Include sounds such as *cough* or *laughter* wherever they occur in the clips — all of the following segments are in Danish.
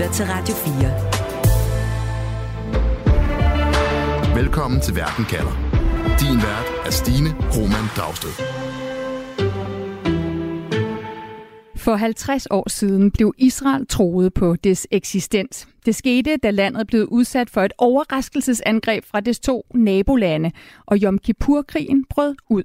lytter til Radio 4. Velkommen til Verden kalder. Din vært er Stine Roman Dragsted. For 50 år siden blev Israel troet på dets eksistens. Det skete, da landet blev udsat for et overraskelsesangreb fra dets to nabolande, og Yom Kippur-krigen brød ud.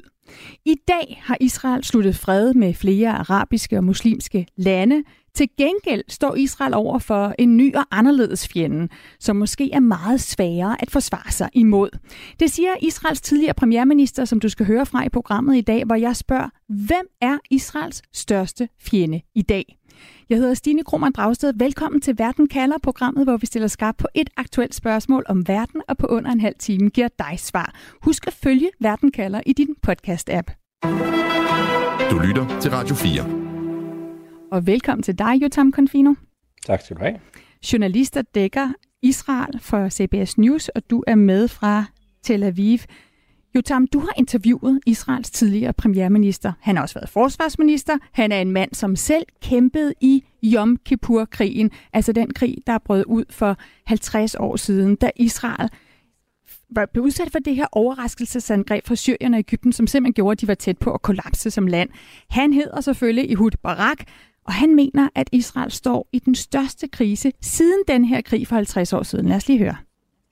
I dag har Israel sluttet fred med flere arabiske og muslimske lande. Til gengæld står Israel over for en ny og anderledes fjende, som måske er meget sværere at forsvare sig imod. Det siger Israels tidligere premierminister, som du skal høre fra i programmet i dag, hvor jeg spørger, hvem er Israels største fjende i dag? Jeg hedder Stine Krohmann Dragsted. Velkommen til Verden kalder programmet, hvor vi stiller skarpt på et aktuelt spørgsmål om verden, og på under en halv time giver dig svar. Husk at følge Verden kalder i din podcast-app. Du lytter til Radio 4. Og velkommen til dig, Jotam Confino. Tak skal du have. Journalist, der dækker Israel for CBS News, og du er med fra Tel Aviv. Jotam, du har interviewet Israels tidligere premierminister. Han har også været forsvarsminister. Han er en mand, som selv kæmpede i Yom Kippur-krigen, altså den krig, der brød ud for 50 år siden, da Israel blev udsat for det her overraskelsesangreb fra Syrien og Ægypten, som simpelthen gjorde, at de var tæt på at kollapse som land. Han hedder selvfølgelig Ehud Barak, og han mener, at Israel står i den største krise siden den her krig for 50 år siden. Lad os lige høre.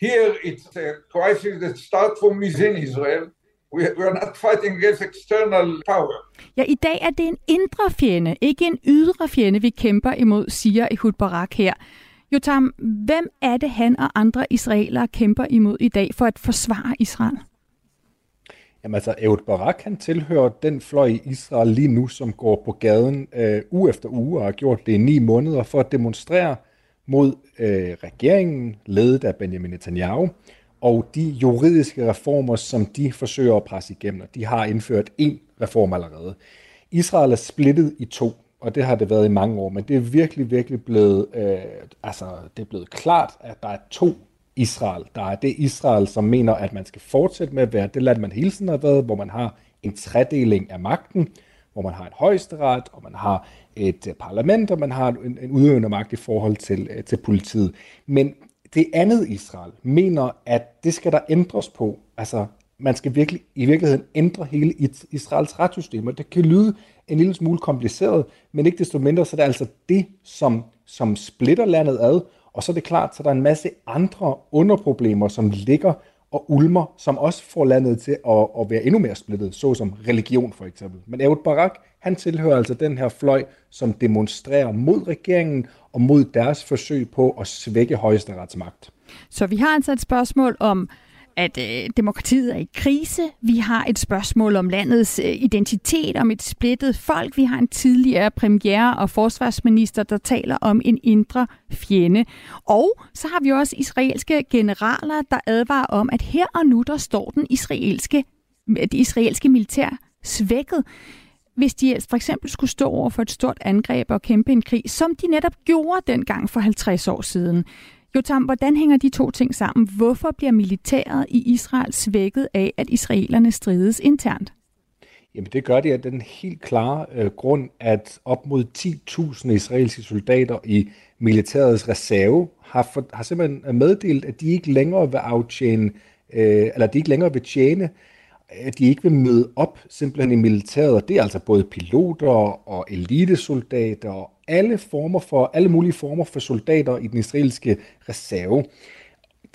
Here it's a crisis that starts from within Israel. We, are not fighting against external power. Ja, i dag er det en indre fjende, ikke en ydre fjende, vi kæmper imod, siger Ehud Barak her. Jotam, hvem er det, han og andre israelere kæmper imod i dag for at forsvare Israel? Jamen altså, Ehud Barak, han tilhører den fløj i Israel lige nu, som går på gaden øh, uge efter uge og har gjort det i ni måneder for at demonstrere mod øh, regeringen, ledet af Benjamin Netanyahu, og de juridiske reformer, som de forsøger at presse igennem. De har indført en reform allerede. Israel er splittet i to, og det har det været i mange år, men det er virkelig, virkelig blevet, øh, altså, det er blevet klart, at der er to Israel. Der er det Israel, som mener, at man skal fortsætte med at være det land, man hele tiden har været, hvor man har en tredeling af magten, hvor man har et højesteret, og man har et øh, parlament, og man har en, en udøvende magt i forhold til, øh, til politiet. Men det andet Israel mener, at det skal der ændres på. Altså, man skal virkelig, i virkeligheden ændre hele Israels retssystem, og det kan lyde en lille smule kompliceret, men ikke desto mindre, så er det altså det, som, som splitter landet ad, og så er det klart, så der er en masse andre underproblemer, som ligger og ulmer, som også får landet til at, at være endnu mere splittet, såsom religion for eksempel. Men Ehud Barak, han tilhører altså den her fløj, som demonstrerer mod regeringen og mod deres forsøg på at svække højesteretsmagt. Så vi har altså et spørgsmål om at øh, demokratiet er i krise. Vi har et spørgsmål om landets øh, identitet, om et splittet folk. Vi har en tidligere premiere og forsvarsminister, der taler om en indre fjende. Og så har vi også israelske generaler, der advarer om, at her og nu, der står den israelske, det israelske militær svækket hvis de for eksempel skulle stå over for et stort angreb og kæmpe en krig, som de netop gjorde dengang for 50 år siden. Jotam, hvordan hænger de to ting sammen? Hvorfor bliver militæret i Israel svækket af, at israelerne strides internt? Jamen det gør det af den helt klare øh, grund, at op mod 10.000 israelske soldater i militærets reserve har, for, har simpelthen meddelt, at de ikke længere vil aftjene, øh, eller de ikke længere vil tjene at de ikke vil møde op simpelthen i militæret. Det er altså både piloter og elitesoldater og alle former for, alle mulige former for soldater i den israelske reserve.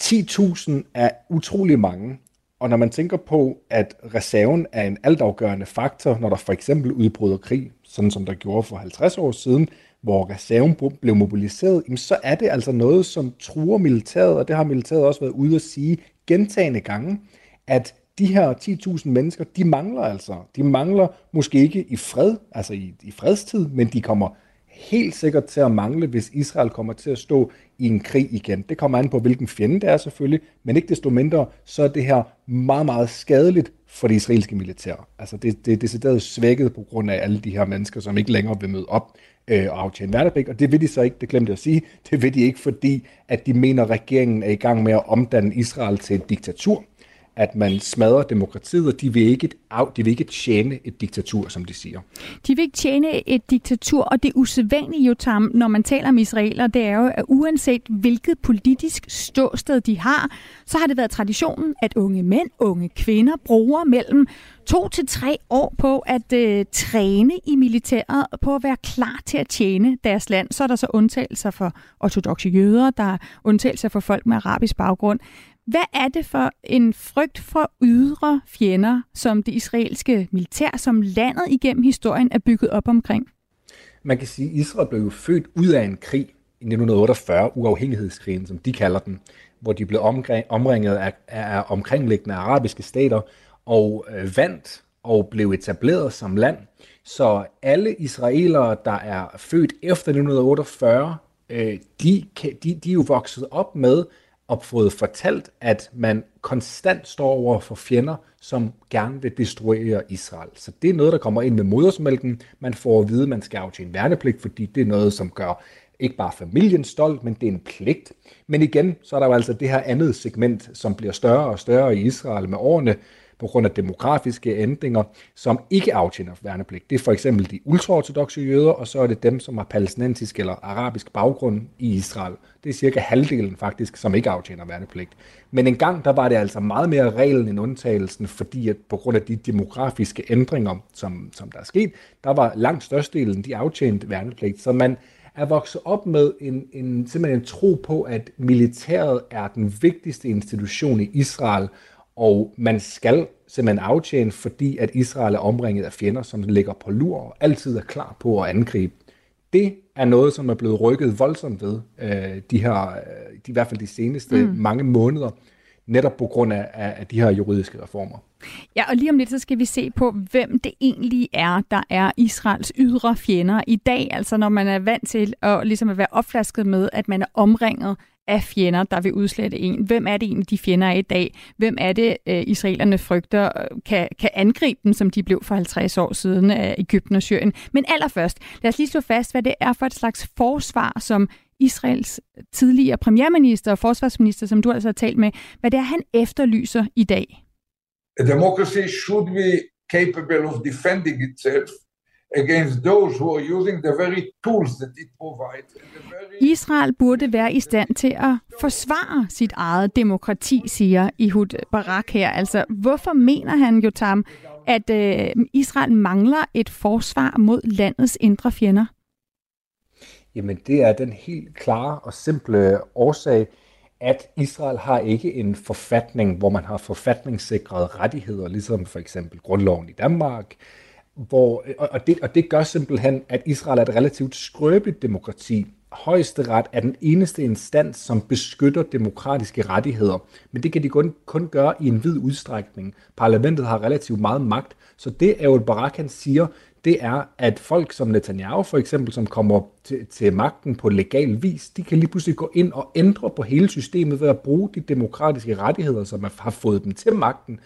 10.000 er utrolig mange, og når man tænker på, at reserven er en altafgørende faktor, når der for eksempel udbryder krig, sådan som der gjorde for 50 år siden, hvor reserven blev mobiliseret, så er det altså noget, som truer militæret, og det har militæret også været ude at sige gentagende gange, at de her 10.000 mennesker, de mangler altså. De mangler måske ikke i fred, altså i, i fredstid, men de kommer helt sikkert til at mangle, hvis Israel kommer til at stå i en krig igen. Det kommer an på, hvilken fjende det er selvfølgelig, men ikke desto mindre, så er det her meget, meget skadeligt for det israelske militær. Altså det, det er decideret svækket på grund af alle de her mennesker, som ikke længere vil møde op øh, og aftjene værnepligt, og det vil de så ikke, det glemte jeg at sige, det vil de ikke, fordi at de mener, at regeringen er i gang med at omdanne Israel til et diktatur, at man smadrer demokratiet, og de vil ikke, de vil ikke tjene et diktatur, som de siger. De vil ikke tjene et diktatur, og det usædvanlige jo, Tam, når man taler om israeler, det er jo, at uanset hvilket politisk ståsted de har, så har det været traditionen, at unge mænd, unge kvinder bruger mellem to til tre år på at øh, træne i militæret, på at være klar til at tjene deres land. Så er der så undtagelser for ortodoxe jøder, der er undtagelser for folk med arabisk baggrund. Hvad er det for en frygt for ydre fjender, som det israelske militær, som landet igennem historien er bygget op omkring? Man kan sige, at Israel blev jo født ud af en krig i 1948, uafhængighedskrigen, som de kalder den, hvor de blev omringet af, af omkringliggende arabiske stater og øh, vandt og blev etableret som land. Så alle israelere, der er født efter 1948, øh, de, de, de er jo vokset op med og fået fortalt, at man konstant står over for fjender, som gerne vil destruere Israel. Så det er noget, der kommer ind med modersmælken. Man får at vide, at man skal aftjene værnepligt, fordi det er noget, som gør ikke bare familien stolt, men det er en pligt. Men igen, så er der jo altså det her andet segment, som bliver større og større i Israel med årene, på grund af demografiske ændringer, som ikke aftjener værnepligt. Det er for eksempel de ultraortodoxe jøder, og så er det dem, som har palæstinensisk eller arabisk baggrund i Israel. Det er cirka halvdelen faktisk, som ikke aftjener værnepligt. Men engang der var det altså meget mere reglen end undtagelsen, fordi at på grund af de demografiske ændringer, som, som der er sket, der var langt størstedelen, de aftjente værnepligt. Så man er vokset op med en, en, simpelthen en tro på, at militæret er den vigtigste institution i Israel, og man skal simpelthen aftjene, fordi at Israel er omringet af fjender, som ligger på lur og altid er klar på at angribe. Det er noget, som er blevet rykket voldsomt ved øh, de her, øh, de, i hvert fald de seneste mm. mange måneder, netop på grund af, af de her juridiske reformer. Ja, og lige om lidt, så skal vi se på, hvem det egentlig er, der er Israels ydre fjender i dag. Altså når man er vant til at, ligesom at være opflasket med, at man er omringet af fjender, der vil udslette en. Hvem er det egentlig, de fjender er i dag? Hvem er det, øh, israelerne frygter øh, kan, kan angribe dem, som de blev for 50 år siden af Ægypten og Syrien? Men allerførst, lad os lige slå fast, hvad det er for et slags forsvar, som Israels tidligere premierminister og forsvarsminister, som du altså har talt med, hvad det er, han efterlyser i dag. A democracy should be capable of defending itself against those who are using the very tools that it provides. Very... Israel burde være i stand til at forsvare sit eget demokrati, siger Ehud Barak her. Altså, hvorfor mener han, Jotam, at øh, Israel mangler et forsvar mod landets indre fjender? Jamen, det er den helt klare og simple årsag, at Israel har ikke en forfatning, hvor man har forfatningssikrede rettigheder, ligesom for eksempel grundloven i Danmark, hvor, og, det, og det gør simpelthen, at Israel er et relativt skrøbeligt demokrati. Højesteret er den eneste instans, som beskytter demokratiske rettigheder, men det kan de kun, kun gøre i en vid udstrækning. Parlamentet har relativt meget magt, så det Ehud Barakan siger, det er, at folk som Netanyahu for eksempel, som kommer til, til magten på legal vis, de kan lige pludselig gå ind og ændre på hele systemet ved at bruge de demokratiske rettigheder, som har fået dem til magten,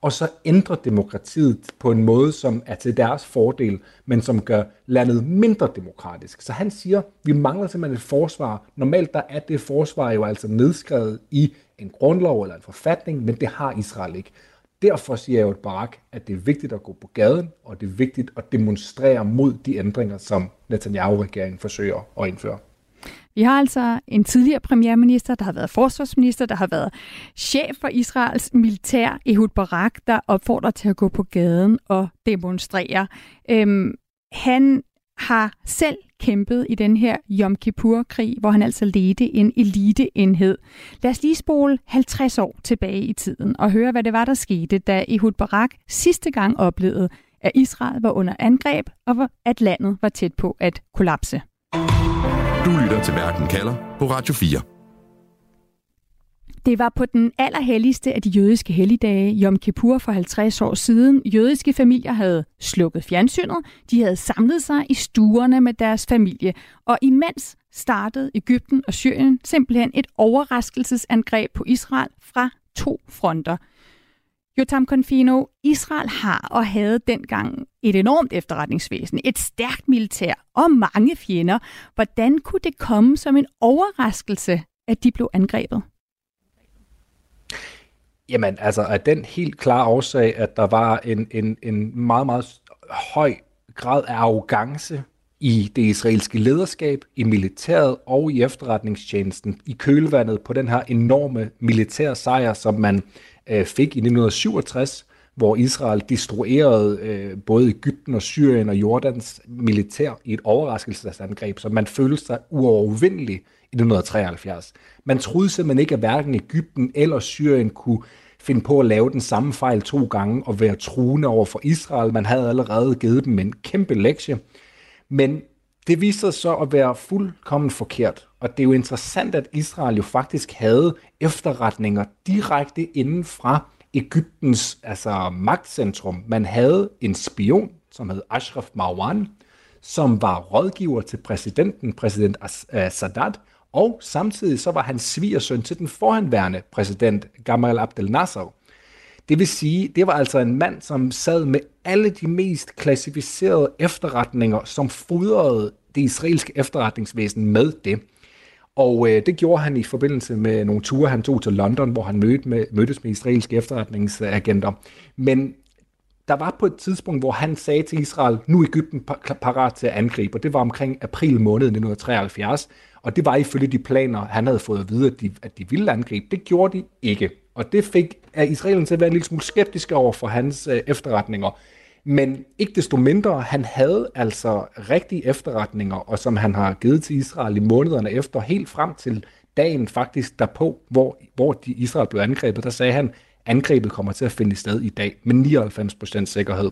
og så ændre demokratiet på en måde, som er til deres fordel, men som gør landet mindre demokratisk. Så han siger, vi mangler simpelthen et forsvar. Normalt der er det forsvar jo altså nedskrevet i en grundlov eller en forfatning, men det har Israel ikke. Derfor siger jeg jo et Barak, at det er vigtigt at gå på gaden, og det er vigtigt at demonstrere mod de ændringer, som Netanyahu-regeringen forsøger at indføre. Vi har altså en tidligere premierminister, der har været forsvarsminister, der har været chef for Israels militær, Ehud Barak, der opfordrer til at gå på gaden og demonstrere. Øhm, han har selv kæmpet i den her Yom Kippur-krig, hvor han altså ledte en eliteenhed. Lad os lige spole 50 år tilbage i tiden og høre, hvad det var, der skete, da Ehud Barak sidste gang oplevede, at Israel var under angreb, og at landet var tæt på at kollapse. Du lytter til Verden kalder på Radio 4. Det var på den allerhelligste af de jødiske helligdage, Yom Kippur for 50 år siden. Jødiske familier havde slukket fjernsynet, de havde samlet sig i stuerne med deres familie, og imens startede Ægypten og Syrien simpelthen et overraskelsesangreb på Israel fra to fronter – Jotam Confino, Israel har og havde dengang et enormt efterretningsvæsen, et stærkt militær og mange fjender. Hvordan kunne det komme som en overraskelse, at de blev angrebet? Jamen, altså af den helt klare årsag, at der var en, en, en meget, meget høj grad af arrogance i det israelske lederskab, i militæret og i efterretningstjenesten i kølvandet på den her enorme militære sejr, som man øh, fik i 1967, hvor Israel destruerede øh, både Ægypten og Syrien og Jordans militær i et overraskelsesangreb, som man følte sig uovervindelig i 1973. Man troede simpelthen ikke, at hverken Ægypten eller Syrien kunne finde på at lave den samme fejl to gange og være truende over for Israel. Man havde allerede givet dem en kæmpe lektie. Men det viste sig så at være fuldkommen forkert. Og det er jo interessant, at Israel jo faktisk havde efterretninger direkte inden fra Ægyptens altså, magtcentrum. Man havde en spion, som hed Ashraf Marwan, som var rådgiver til præsidenten, præsident øh, Sadat, og samtidig så var han svigersøn til den forhenværende præsident Gamal Abdel Nasser. Det vil sige, det var altså en mand, som sad med alle de mest klassificerede efterretninger, som fodrede det israelske efterretningsvæsen med det. Og øh, det gjorde han i forbindelse med nogle ture, han tog til London, hvor han mødte med, mødtes med israelske efterretningsagenter. Men der var på et tidspunkt, hvor han sagde til Israel, nu er Ægypten parat til at angribe, og det var omkring april måned 1973, og det var ifølge de planer, han havde fået at vide, at de, at de ville angribe. Det gjorde de ikke, og det fik Israelen til at være en lille smule skeptiske over for hans øh, efterretninger. Men ikke desto mindre, han havde altså rigtige efterretninger, og som han har givet til Israel i månederne efter, helt frem til dagen faktisk derpå, hvor, hvor de Israel blev angrebet, der sagde han, angrebet kommer til at finde sted i dag med 99% sikkerhed.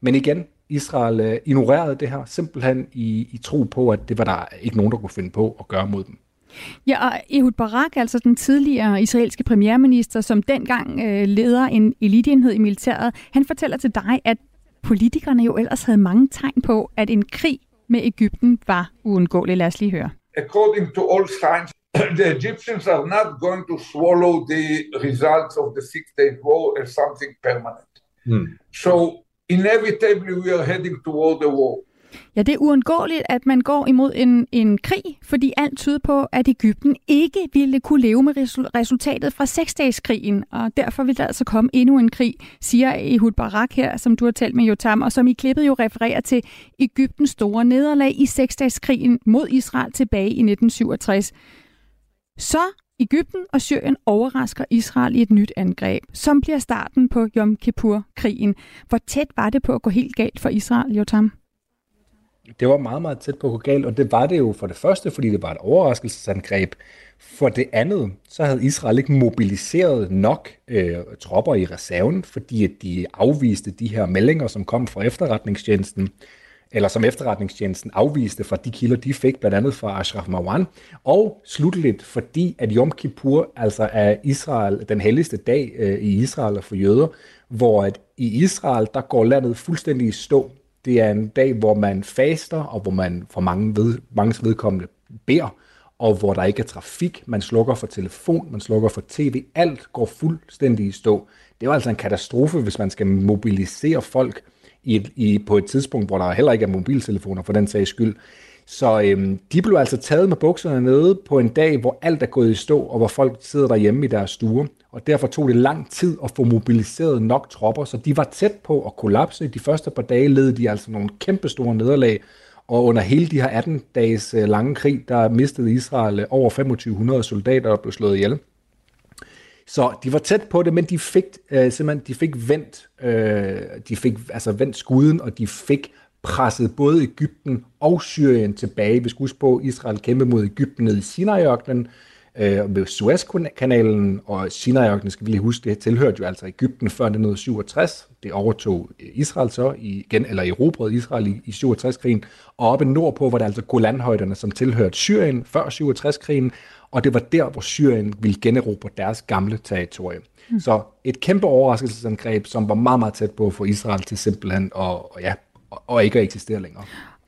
Men igen, Israel øh, ignorerede det her simpelthen i, i tro på, at det var der ikke nogen, der kunne finde på at gøre mod dem. Ja, og Ehud Barak, altså den tidligere israelske premierminister, som dengang øh, leder en eliteenhed i militæret, han fortæller til dig, at politikerne jo ellers havde mange tegn på, at en krig med Ægypten var uundgåelig. Lad os lige høre. According to all signs, *clears throat* the Egyptians are not going to swallow the results of the Six-Day War as something permanent. Hmm. So inevitably we are heading toward a war. Ja, det er uundgåeligt, at man går imod en, en krig, fordi alt tyder på, at Ægypten ikke ville kunne leve med resultatet fra seksdageskrigen, og derfor vil der altså komme endnu en krig, siger Ehud Barak her, som du har talt med Jotam, og som i klippet jo refererer til Ægyptens store nederlag i seksdageskrigen mod Israel tilbage i 1967. Så Ægypten og Syrien overrasker Israel i et nyt angreb, som bliver starten på Yom Kippur-krigen. Hvor tæt var det på at gå helt galt for Israel, Jotam? Det var meget, meget tæt på at gå galt, og det var det jo for det første, fordi det var et overraskelsesangreb. For det andet, så havde Israel ikke mobiliseret nok øh, tropper i reserven, fordi at de afviste de her meldinger, som kom fra efterretningstjenesten, eller som efterretningstjenesten afviste fra de kilder, de fik, blandt andet fra Ashraf Marwan. Og slutligt, fordi at Yom Kippur altså er Israel, den helligste dag øh, i Israel for jøder, hvor at i Israel, der går landet fuldstændig i stå. Det er en dag, hvor man faster, og hvor man for mange ved, mange vedkommende beder, og hvor der ikke er trafik. Man slukker for telefon, man slukker for tv. Alt går fuldstændig i stå. Det er jo altså en katastrofe, hvis man skal mobilisere folk i, i, på et tidspunkt, hvor der heller ikke er mobiltelefoner for den sags skyld. Så øhm, de blev altså taget med bukserne nede på en dag, hvor alt er gået i stå, og hvor folk sidder derhjemme i deres stuer. Og derfor tog det lang tid at få mobiliseret nok tropper, så de var tæt på at kollapse. De første par dage led de altså nogle kæmpe store nederlag, og under hele de her 18 dages øh, lange krig, der mistede Israel øh, over 2500 soldater, og blev slået ihjel. Så de var tæt på det, men de fik øh, simpelthen de fik vendt, øh, de fik altså vendt skuden, og de fik presset både Ægypten og Syrien tilbage. Vi skal huske på, at Israel kæmpede mod Ægypten nede i Sinai-ørkenen, øh, med Suezkanalen, og Sinai-ørkenen, skal vi lige huske, det tilhørte jo altså Ægypten før 1967. Det overtog Israel så igen, eller erobrede Israel i, i 67-krigen, og oppe nordpå var det altså Golanhøjderne, som tilhørte Syrien før 67-krigen, og det var der, hvor Syrien ville generobre deres gamle territorium. Mm. Så et kæmpe overraskelsesangreb, som var meget, meget tæt på for Israel til simpelthen at, og ja, og ikke at eksistere længere.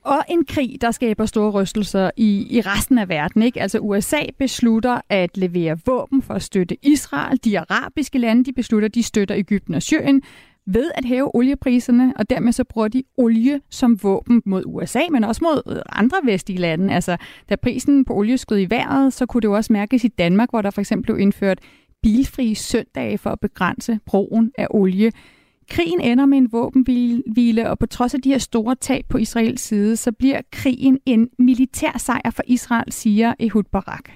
Og en krig, der skaber store rystelser i, i resten af verden. Ikke? Altså USA beslutter at levere våben for at støtte Israel. De arabiske lande de beslutter, at de støtter Ægypten og Syrien ved at hæve oliepriserne, og dermed så bruger de olie som våben mod USA, men også mod andre vestlige lande. Altså, da prisen på olie skød i vejret, så kunne det jo også mærkes i Danmark, hvor der for eksempel blev indført bilfrie søndage for at begrænse brugen af olie. Krigen ender med en våbenhvile, og på trods af de her store tab på Israels side, så bliver krigen en militær sejr for Israel, siger Ehud Barak.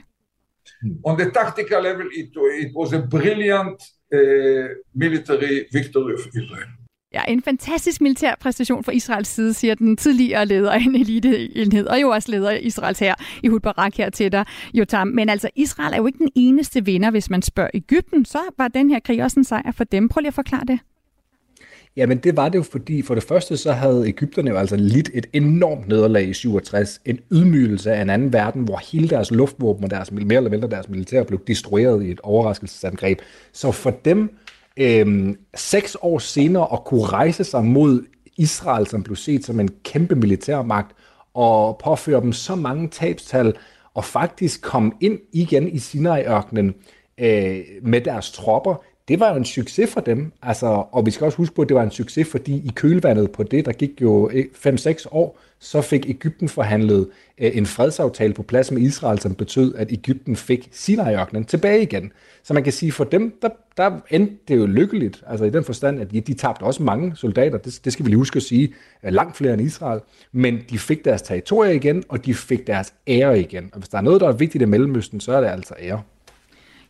On the tactical level, it, it was a brilliant uh, military victory of Israel. Ja, en fantastisk militær præstation fra Israels side, siger den tidligere leder af en eliteenhed, og jo også leder af Israels her i Barak her til dig, Jotam. Men altså, Israel er jo ikke den eneste vinder, hvis man spørger Ægypten. Så var den her krig også en sejr for dem. Prøv lige at forklare det. Jamen det var det jo, fordi for det første så havde Ægypterne jo altså lidt et enormt nederlag i 67. En ydmygelse af en anden verden, hvor hele deres luftvåben og deres, mere eller mindre deres militær blev destrueret i et overraskelsesangreb. Så for dem øhm, seks år senere at kunne rejse sig mod Israel, som blev set som en kæmpe militærmagt, og påføre dem så mange tabstal, og faktisk komme ind igen i Sinai-ørkenen øh, med deres tropper, det var jo en succes for dem. Altså, og vi skal også huske på, at det var en succes, fordi i kølvandet på det, der gik jo 5-6 år, så fik Ægypten forhandlet øh, en fredsaftale på plads med Israel, som betød, at Ægypten fik Sinai-ørkenen tilbage igen. Så man kan sige, for dem, der, der endte det jo lykkeligt, altså i den forstand, at de, de tabte også mange soldater, det, det skal vi lige huske at sige, øh, langt flere end Israel, men de fik deres territorier igen, og de fik deres ære igen. Og hvis der er noget, der er vigtigt i Mellemøsten, så er det altså ære.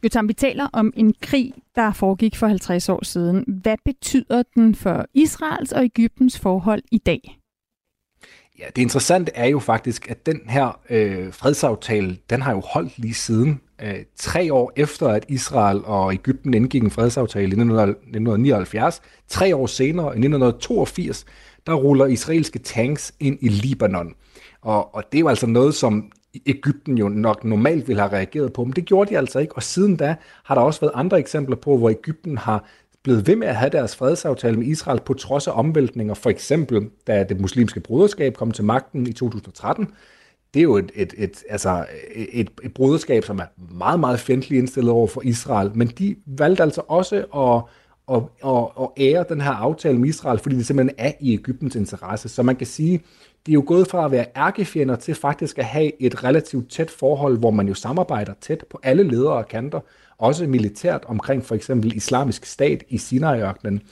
Jotam, vi taler om en krig, der foregik for 50 år siden. Hvad betyder den for Israels og Ægyptens forhold i dag? Ja, det interessante er jo faktisk, at den her øh, fredsaftale, den har jo holdt lige siden. Øh, tre år efter, at Israel og Ægypten indgik en fredsaftale i 1979, tre år senere, i 1982, der ruller israelske tanks ind i Libanon. Og, og det er jo altså noget, som Ægypten jo nok normalt ville have reageret på, men det gjorde de altså ikke. Og siden da har der også været andre eksempler på, hvor Ægypten har blevet ved med at have deres fredsaftale med Israel på trods af omvæltninger. For eksempel, da det muslimske broderskab kom til magten i 2013, det er jo et, et, et, altså et, et broderskab, som er meget, meget fjendtligt indstillet over for Israel, men de valgte altså også at, at, at, at ære den her aftale med Israel, fordi det simpelthen er i Ægyptens interesse. Så man kan sige, de er jo gået fra at være ærkefjender til faktisk at have et relativt tæt forhold, hvor man jo samarbejder tæt på alle ledere og kanter, også militært omkring for eksempel islamisk stat i Sinai-ørkenen.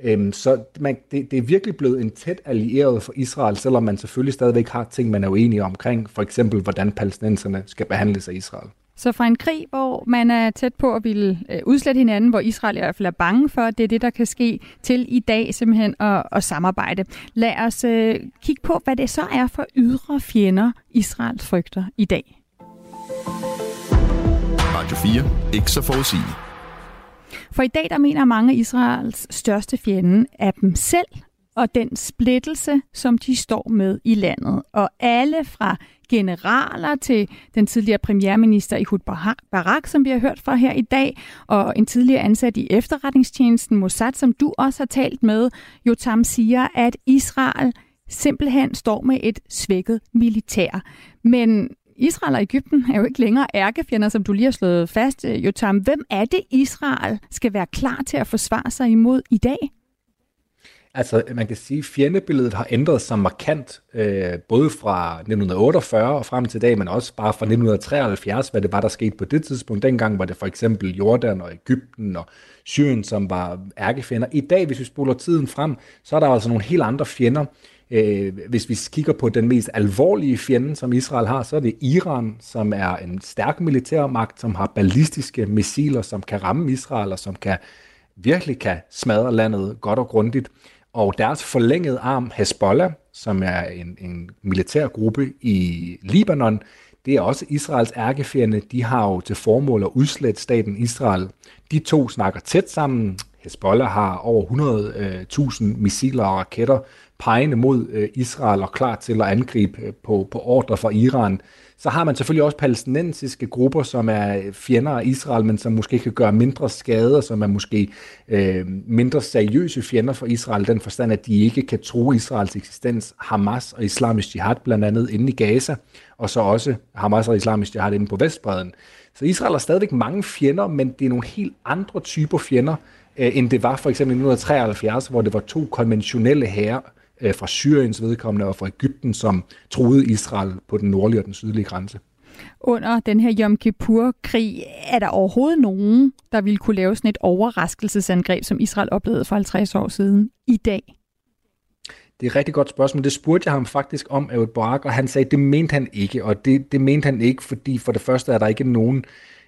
Øhm, så man, det, det er virkelig blevet en tæt allieret for Israel, selvom man selvfølgelig stadigvæk har ting, man er uenige omkring, for eksempel hvordan palæstinenserne skal behandles af Israel. Så fra en krig, hvor man er tæt på at ville øh, udslette hinanden, hvor Israel i hvert fald er bange for, at det er det, der kan ske, til i dag simpelthen at, at samarbejde. Lad os øh, kigge på, hvad det så er for ydre fjender, Israel frygter i dag. Radio 4. Ikke så forudsigeligt. For i dag der mener mange Israels største fjende er dem selv og den splittelse, som de står med i landet. Og alle fra generaler til den tidligere premierminister Ehud Barak, som vi har hørt fra her i dag, og en tidligere ansat i efterretningstjenesten Mossad, som du også har talt med, Jotam siger, at Israel simpelthen står med et svækket militær. Men Israel og Ægypten er jo ikke længere ærkefjender, som du lige har slået fast, øh, Jotam. Hvem er det, Israel skal være klar til at forsvare sig imod i dag? Altså, man kan sige, at fjendebilledet har ændret sig markant, øh, både fra 1948 og frem til i dag, men også bare fra 1973, hvad det var, der skete på det tidspunkt. Dengang var det for eksempel Jordan og Ægypten og Syrien, som var ærkefjender. I dag, hvis vi spoler tiden frem, så er der altså nogle helt andre fjender. Øh, hvis vi kigger på den mest alvorlige fjende, som Israel har, så er det Iran, som er en stærk militærmagt, som har ballistiske missiler, som kan ramme Israel og som kan virkelig kan smadre landet godt og grundigt. Og deres forlængede arm, Hezbollah, som er en, en militær gruppe i Libanon, det er også Israels ærkefjende. De har jo til formål at udslette staten Israel. De to snakker tæt sammen. Hezbollah har over 100.000 øh, missiler og raketter pegende mod øh, Israel og klar til at angribe øh, på, på ordre fra Iran. Så har man selvfølgelig også palæstinensiske grupper, som er fjender af Israel, men som måske kan gøre mindre skade, som er måske øh, mindre seriøse fjender for Israel, den forstand, at de ikke kan tro Israels eksistens. Hamas og islamisk jihad blandt andet inde i Gaza, og så også Hamas og islamisk jihad inde på Vestbreden. Så Israel har stadigvæk mange fjender, men det er nogle helt andre typer fjender, øh, end det var for eksempel i 1973, hvor det var to konventionelle herrer, øh, fra Syriens vedkommende og fra Ægypten, som troede Israel på den nordlige og den sydlige grænse. Under den her Yom Kippur-krig, er der overhovedet nogen, der ville kunne lave sådan et overraskelsesangreb, som Israel oplevede for 50 år siden i dag? Det er et rigtig godt spørgsmål. Det spurgte jeg ham faktisk om, Ehud Barak, og han sagde, at det mente han ikke. Og det, det mente han ikke, fordi for det første er der ikke nogen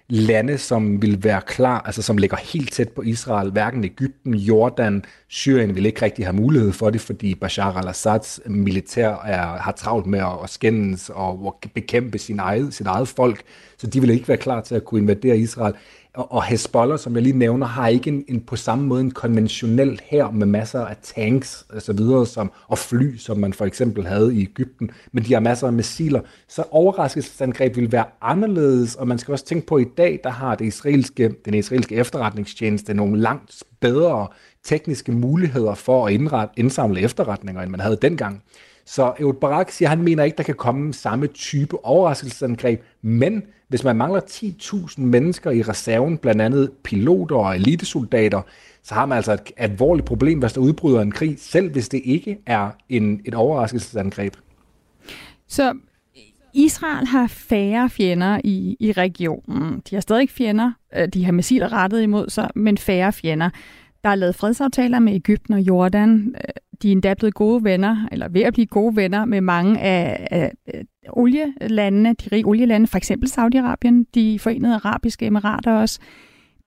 lande, som vil være klar, altså som ligger helt tæt på Israel. Hverken Ægypten, Jordan, Syrien vil ikke rigtig have mulighed for det, fordi Bashar al-Assads militær er, har travlt med at, at skændes og at bekæmpe sin eget, sit eget folk, så de vil ikke være klar til at kunne invadere Israel og Hezbollah, som jeg lige nævner, har ikke en, en på samme måde en konventionel her med masser af tanks og så videre, som, og fly, som man for eksempel havde i Ægypten, men de har masser af missiler. Så overraskelsesangreb vil være anderledes, og man skal også tænke på, at i dag, der har det israelske, den israelske efterretningstjeneste nogle langt bedre tekniske muligheder for at indret, indsamle efterretninger, end man havde dengang. Så Ehud Barak siger, at han mener ikke, der kan komme samme type overraskelsesangreb, men hvis man mangler 10.000 mennesker i reserven, blandt andet piloter og elitesoldater, så har man altså et alvorligt problem, hvis der udbryder en krig, selv hvis det ikke er en, et overraskelsesangreb. Så Israel har færre fjender i, i regionen. De har stadig fjender. Øh, de har missiler rettet imod sig, men færre fjender. Der er lavet fredsaftaler med Ægypten og Jordan. Øh, de er endda blevet gode venner, eller ved at blive gode venner med mange af, af, af olielandene, de rige olielande, for eksempel Saudi-Arabien, de forenede arabiske emirater også.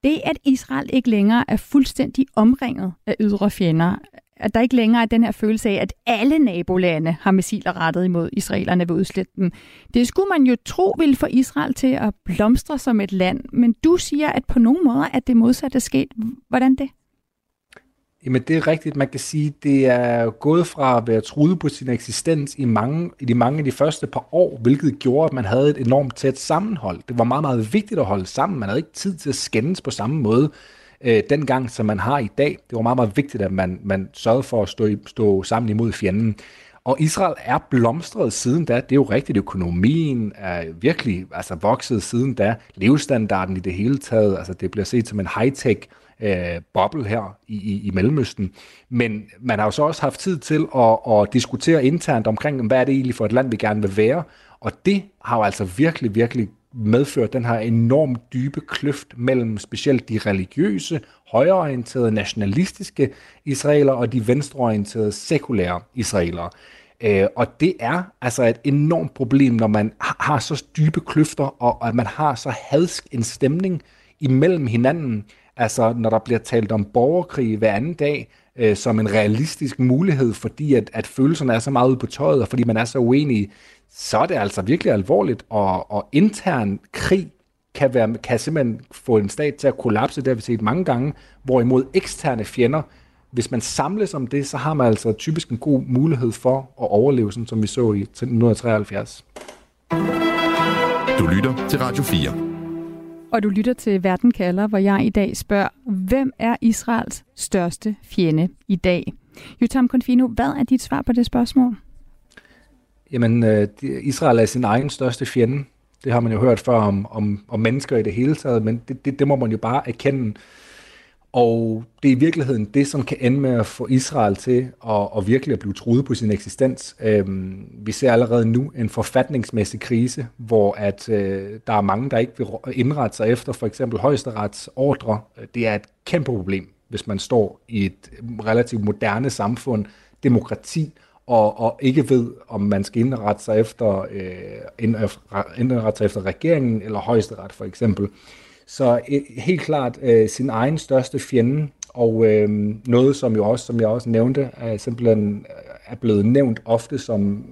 Det, at Israel ikke længere er fuldstændig omringet af ydre fjender, at der ikke længere er den her følelse af, at alle nabolande har missiler rettet imod israelerne ved udslætte dem. Det skulle man jo tro ville få Israel til at blomstre som et land, men du siger, at på nogle måder at det modsatte sket. Hvordan det? Jamen det er rigtigt. Man kan sige, det er gået fra at være truet på sin eksistens i, mange, i de mange af de første par år, hvilket gjorde, at man havde et enormt tæt sammenhold. Det var meget, meget vigtigt at holde sammen. Man havde ikke tid til at skændes på samme måde øh, dengang, som man har i dag. Det var meget, meget vigtigt, at man, man sørgede for at stå, stå sammen imod fjenden. Og Israel er blomstret siden da. Det er jo rigtigt, økonomien er virkelig altså, vokset siden da. Levestandarden i det hele taget, altså det bliver set som en high-tech øh, boble her i, i, i Mellemøsten. Men man har jo så også haft tid til at, at diskutere internt omkring, hvad er det egentlig for et land, vi gerne vil være. Og det har jo altså virkelig, virkelig medført den her enormt dybe kløft mellem specielt de religiøse, højreorienterede, nationalistiske israelere og de venstreorienterede, sekulære israelere. Øh, og det er altså et enormt problem, når man har så dybe kløfter, og at man har så hadsk en stemning imellem hinanden, Altså, når der bliver talt om borgerkrig hver anden dag, øh, som en realistisk mulighed, fordi at, at følelserne er så meget ude på tøjet, og fordi man er så uenig, så er det altså virkelig alvorligt, og, og intern krig kan, være, kan simpelthen få en stat til at kollapse, det har vi set mange gange, hvorimod eksterne fjender, hvis man samles om det, så har man altså typisk en god mulighed for at overleve, sådan som vi så i 1973. Du lytter til Radio 4 og du lytter til Verden kalder, hvor jeg i dag spørger, hvem er Israels største fjende i dag? Jotam Konfino, hvad er dit svar på det spørgsmål? Jamen, øh, Israel er sin egen største fjende. Det har man jo hørt før om, om, om mennesker i det hele taget, men det, det, det må man jo bare erkende. Og det er i virkeligheden det, som kan ende med at få Israel til at, at virkelig at blive truet på sin eksistens. Øhm, vi ser allerede nu en forfatningsmæssig krise, hvor at øh, der er mange, der ikke vil indrette sig efter for eksempel højesterets ordre. Det er et kæmpe problem, hvis man står i et relativt moderne samfund, demokrati, og, og ikke ved, om man skal indrette sig efter, øh, indrette sig efter regeringen eller højesteret for eksempel. Så øh, helt klart øh, sin egen største fjende, og øh, noget, som jo også, som jeg også nævnte, er simpelthen øh, er blevet nævnt ofte som,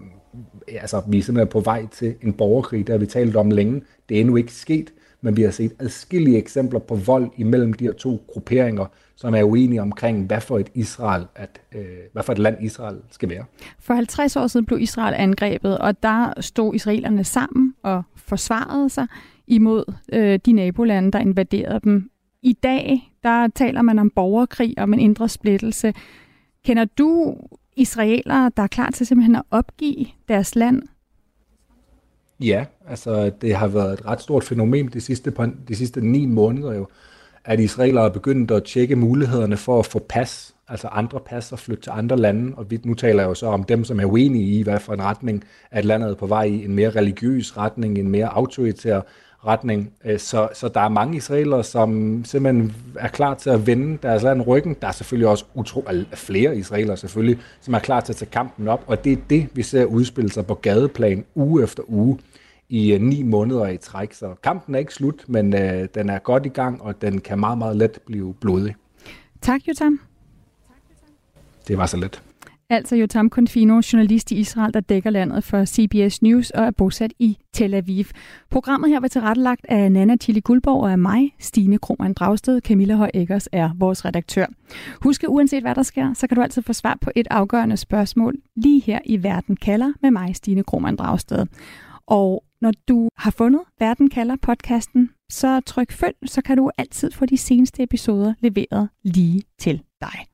altså vi er simpelthen på vej til en borgerkrig, der har vi talt om længe. Det er endnu ikke sket, men vi har set adskillige eksempler på vold imellem de her to grupperinger, som er uenige omkring, hvad for et Israel, at, øh, hvad for et land Israel skal være. For 50 år siden blev Israel angrebet, og der stod israelerne sammen og forsvarede sig imod øh, de nabolande, der invaderede dem. I dag, der taler man om borgerkrig, om en indre splittelse. Kender du israelere, der er klar til simpelthen at opgive deres land? Ja, altså det har været et ret stort fænomen de sidste, de sidste ni måneder jo, at israelere er begyndt at tjekke mulighederne for at få pas, altså andre pas og flytte til andre lande, og vi, nu taler jeg jo så om dem, som er uenige i, hvad for en retning, at landet er på vej i, en mere religiøs retning, en mere autoritær retning. Øh, så, så der er mange israelere, som simpelthen er klar til at vende deres land ryggen. Der er selvfølgelig også utro, flere israelere selvfølgelig, som er klar til at tage kampen op, og det er det, vi ser udspille sig på gadeplan uge efter uge i øh, ni måneder i træk. Så kampen er ikke slut, men øh, den er godt i gang, og den kan meget, meget let blive blodig. Tak, Jotam. Det var så let. Altså Jotam Konfino, journalist i Israel, der dækker landet for CBS News og er bosat i Tel Aviv. Programmet her var tilrettelagt af Nana Tilly Guldborg og af mig, Stine Krohmann Dragsted. Camilla Høj Eggers er vores redaktør. Husk, uanset hvad der sker, så kan du altid få svar på et afgørende spørgsmål lige her i Verden kalder med mig, Stine Krohmann Dragsted. Og når du har fundet Verden kalder podcasten, så tryk følg, så kan du altid få de seneste episoder leveret lige til dig.